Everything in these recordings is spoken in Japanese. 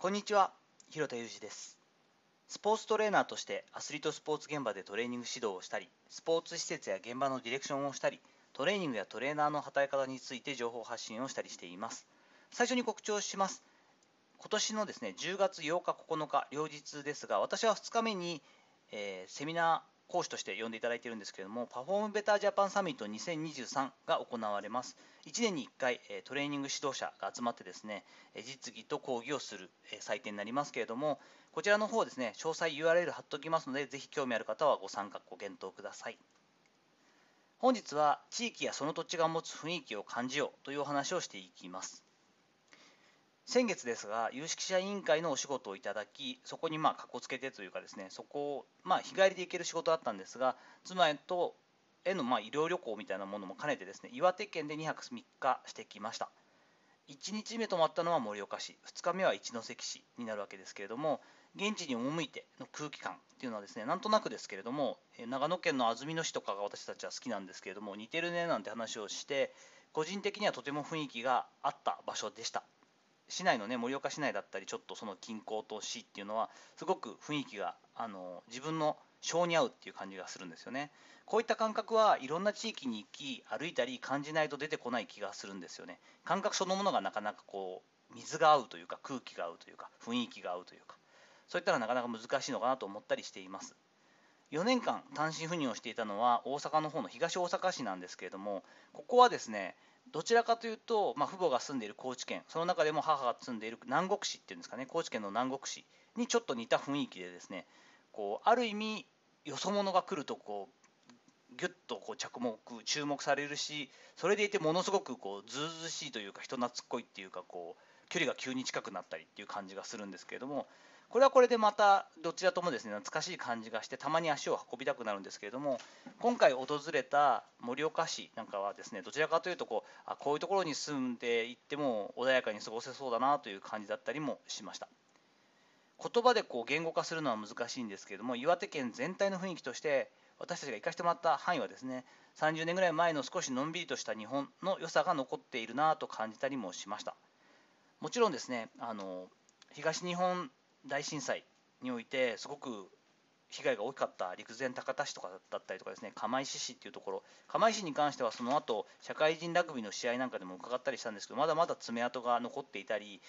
こんにちは、広田裕二です。スポーツトレーナーとしてアスリートスポーツ現場でトレーニング指導をしたり、スポーツ施設や現場のディレクションをしたり、トレーニングやトレーナーの働き方について情報発信をしたりしています。最初に告知をします。今年のですね、10月8日、9日、両日ですが、私は2日目に、えーセミナー講師として呼んでいただいているんですけれども、パフォームベタージャパンサミット2023が行われます。1年に1回、えトレーニング指導者が集まってですね、え実技と講義をする、え祭典になりますけれども、こちらの方ですね、詳細 URL 貼っておきますので、ぜひ興味ある方はご参加、ご検討ください。本日は地域やその土地が持つ雰囲気を感じようというお話をしていきます。先月ですが、有識者委員会のお仕事をいただき、そこにまあ、かっこつけてというかですね、そこをまあ日帰りで行ける仕事だったんですが、妻とへのまあ医療旅行みたいなものも兼ねてですね、岩手県で2泊3日してきました。1日目泊まったのは盛岡市、2日目は一関市になるわけですけれども、現地に赴いての空気感っていうのはですね、なんとなくですけれども、長野県の安曇野市とかが私たちは好きなんですけれども、似てるねなんて話をして、個人的にはとても雰囲気があった場所でした。市内のね、盛岡市内だったり、ちょっとその近郊と市っていうのは、すごく雰囲気があの自分の性に合うっていう感じがするんですよね。こういった感覚はいろんな地域に行き、歩いたり感じないと出てこない気がするんですよね。感覚そのものがなかなかこう、水が合うというか、空気が合うというか、雰囲気が合うというか、そういったのはなかなか難しいのかなと思ったりしています。4年間単身赴任をしていたのは大阪の方の東大阪市なんですけれども、ここはですね、どちらかというと、まあ、父母が住んでいる高知県、その中でも母が住んでいる南国市っていうんですかね、高知県の南国市にちょっと似た雰囲気でですね、こうある意味、よそ者が来るとこう、ぎゅっとこう着目、注目されるし、それでいてものすごくこうずうずしいというか、人懐っこいっていうかこう、距離が急に近くなったりっていう感じがするんですけれども、これはこれでまたどちらともですね懐かしい感じがしてたまに足を運びたくなるんですけれども今回訪れた盛岡市なんかはですねどちらかというとこうあこういうところに住んでいっても穏やかに過ごせそうだなという感じだったりもしました。言葉でこう言語化するのは難しいんですけれども岩手県全体の雰囲気として私たちが行かせてもらった範囲はですね30年ぐらい前の少しのんびりとした日本の良さが残っているなと感じたりもしました。もちろんですねあの東日本大震災においてすごく被害が大きかった陸前高田市とかだったりとかですね釜石市っていうところ釜石に関してはその後社会人ラグビーの試合なんかでも伺ったりしたんですけどまだまだ爪痕が残っていたり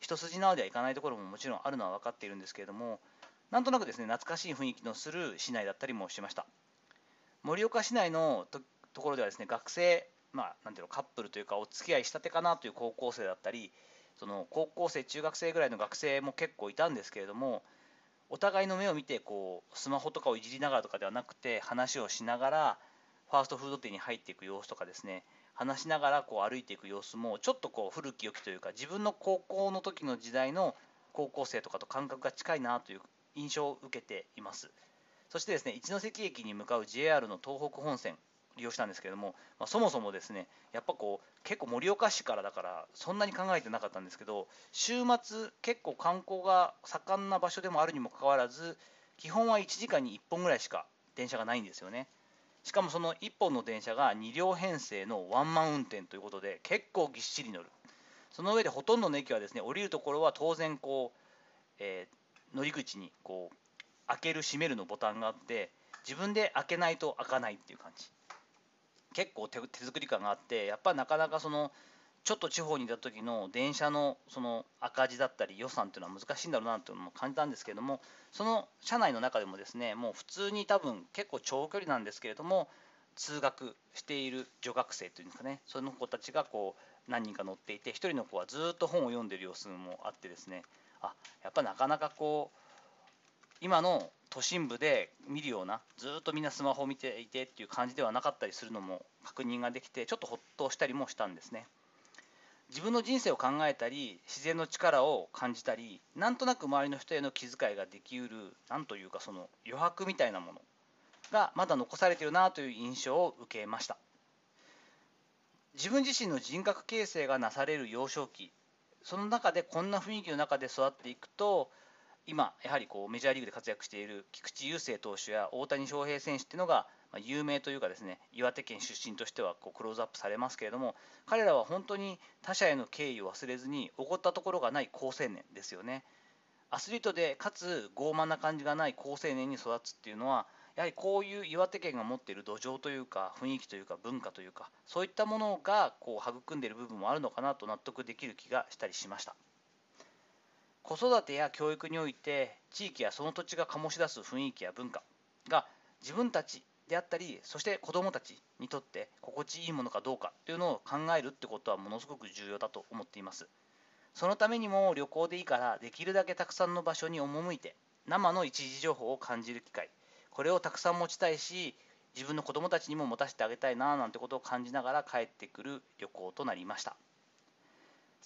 一筋縄ではいかないところももちろんあるのは分かっているんですけれどもなんとなくですね懐かしい雰囲気のする市内だったりもしました。盛岡市内のとところではですね学生まあなんていうのカップルというかお付き合いしたてかなという高校生だったりその高校生中学生ぐらいの学生も結構いたんですけれどもお互いの目を見てこうスマホとかをいじりながらとかではなくて話をしながらファーストフード店に入っていく様子とかですね話しながらこう歩いていく様子もちょっとこう古き良きというか自分の高校の時の時代の高校生とかと感覚が近いなという印象を受けています。そしてですね一ノ関駅に向かう JR の東北本線。利用したんですけれども、まあ、そもそもですねやっぱこう結構盛岡市からだからそんなに考えてなかったんですけど週末結構観光が盛んな場所でもあるにもかかわらず基本は1時間に1本ぐらいしか電車がないんですよね。しかもその1本の電車が2両編成のワンマン運転ということで結構ぎっしり乗る。その上でほとんどの駅はですね降りるところは当然こう、えー乗り口にこう開ける閉めるのボタンがあって自分で開けないと開かないっていう感じ。結構手作り感があってやっぱなかなかそのちょっと地方にいた時の電車のその赤字だったり予算っていうのは難しいんだろうなっていうのも感じたんですけれどもその車内の中でもですねもう普通に多分結構長距離なんですけれども通学している女学生というんですかねその子たちがこう何人か乗っていて一人の子はずっと本を読んでる様子もあってですねあやっぱなかなかこう今の都心部で見るようなずっとみんなスマホを見ていてっていう感じではなかったりするのも確認ができてちょっとほっとしたりもしたんですね。自分の人生を考えたり自然の力を感じたりなんとなく周りの人への気遣いができうるなんというかその余白みたいなものがまだ残されてるなという印象を受けました。自分自身の人格形成がなされる幼少期その中でこんな雰囲気の中で育っていくと今やはりこうメジャーリーグで活躍している菊池雄星投手や大谷翔平選手っていうのが有名というかですね岩手県出身としてはこうクローズアップされますけれども彼らは本当に他者への敬意を忘れずに怒ったところがない好青年ですよね。アスリートでかつ傲慢な感じがない好青年に育つっていうのはやはりこういう岩手県が持っている土壌というか雰囲気というか文化というかそういったものがこう育んでいる部分もあるのかなと納得できる気がしたりしました。子育てや教育において地域やその土地が醸し出す雰囲気や文化が自分たちであったりそして子どもたちにとって心地いいものかどうかというのを考えるってことはものすごく重要だと思っています。そのためにも旅行でいいからできるだけたくさんの場所に赴いて生の一時情報を感じる機会。これをたくさん持ちたいし自分の子供たちにも持たせてあげたいななんてことを感じながら帰ってくる旅行となりました。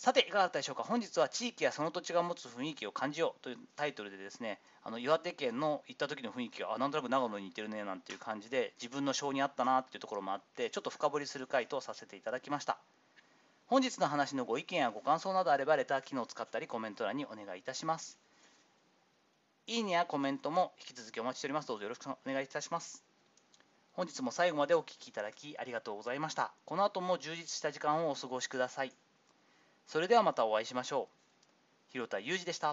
さていかがだったでしょうか？本日は地域やその土地が持つ雰囲気を感じようというタイトルでですねあの岩手県の行った時の雰囲気があなんとなく長野に似てるねなんていう感じで自分の性に合ったなっていうところもあってちょっと深掘りする回とさせていただきました本日の話のご意見やご感想などあればレター機能を使ったりコメント欄にお願いいたしますいいねやコメントも引き続きお待ちしております。どうぞよろしくお願いいたします。本日も最後までお聴きいただきありがとうございました。この後も充実した時間をお過ごしください。それではまたお会いしましょう。広田裕二でした。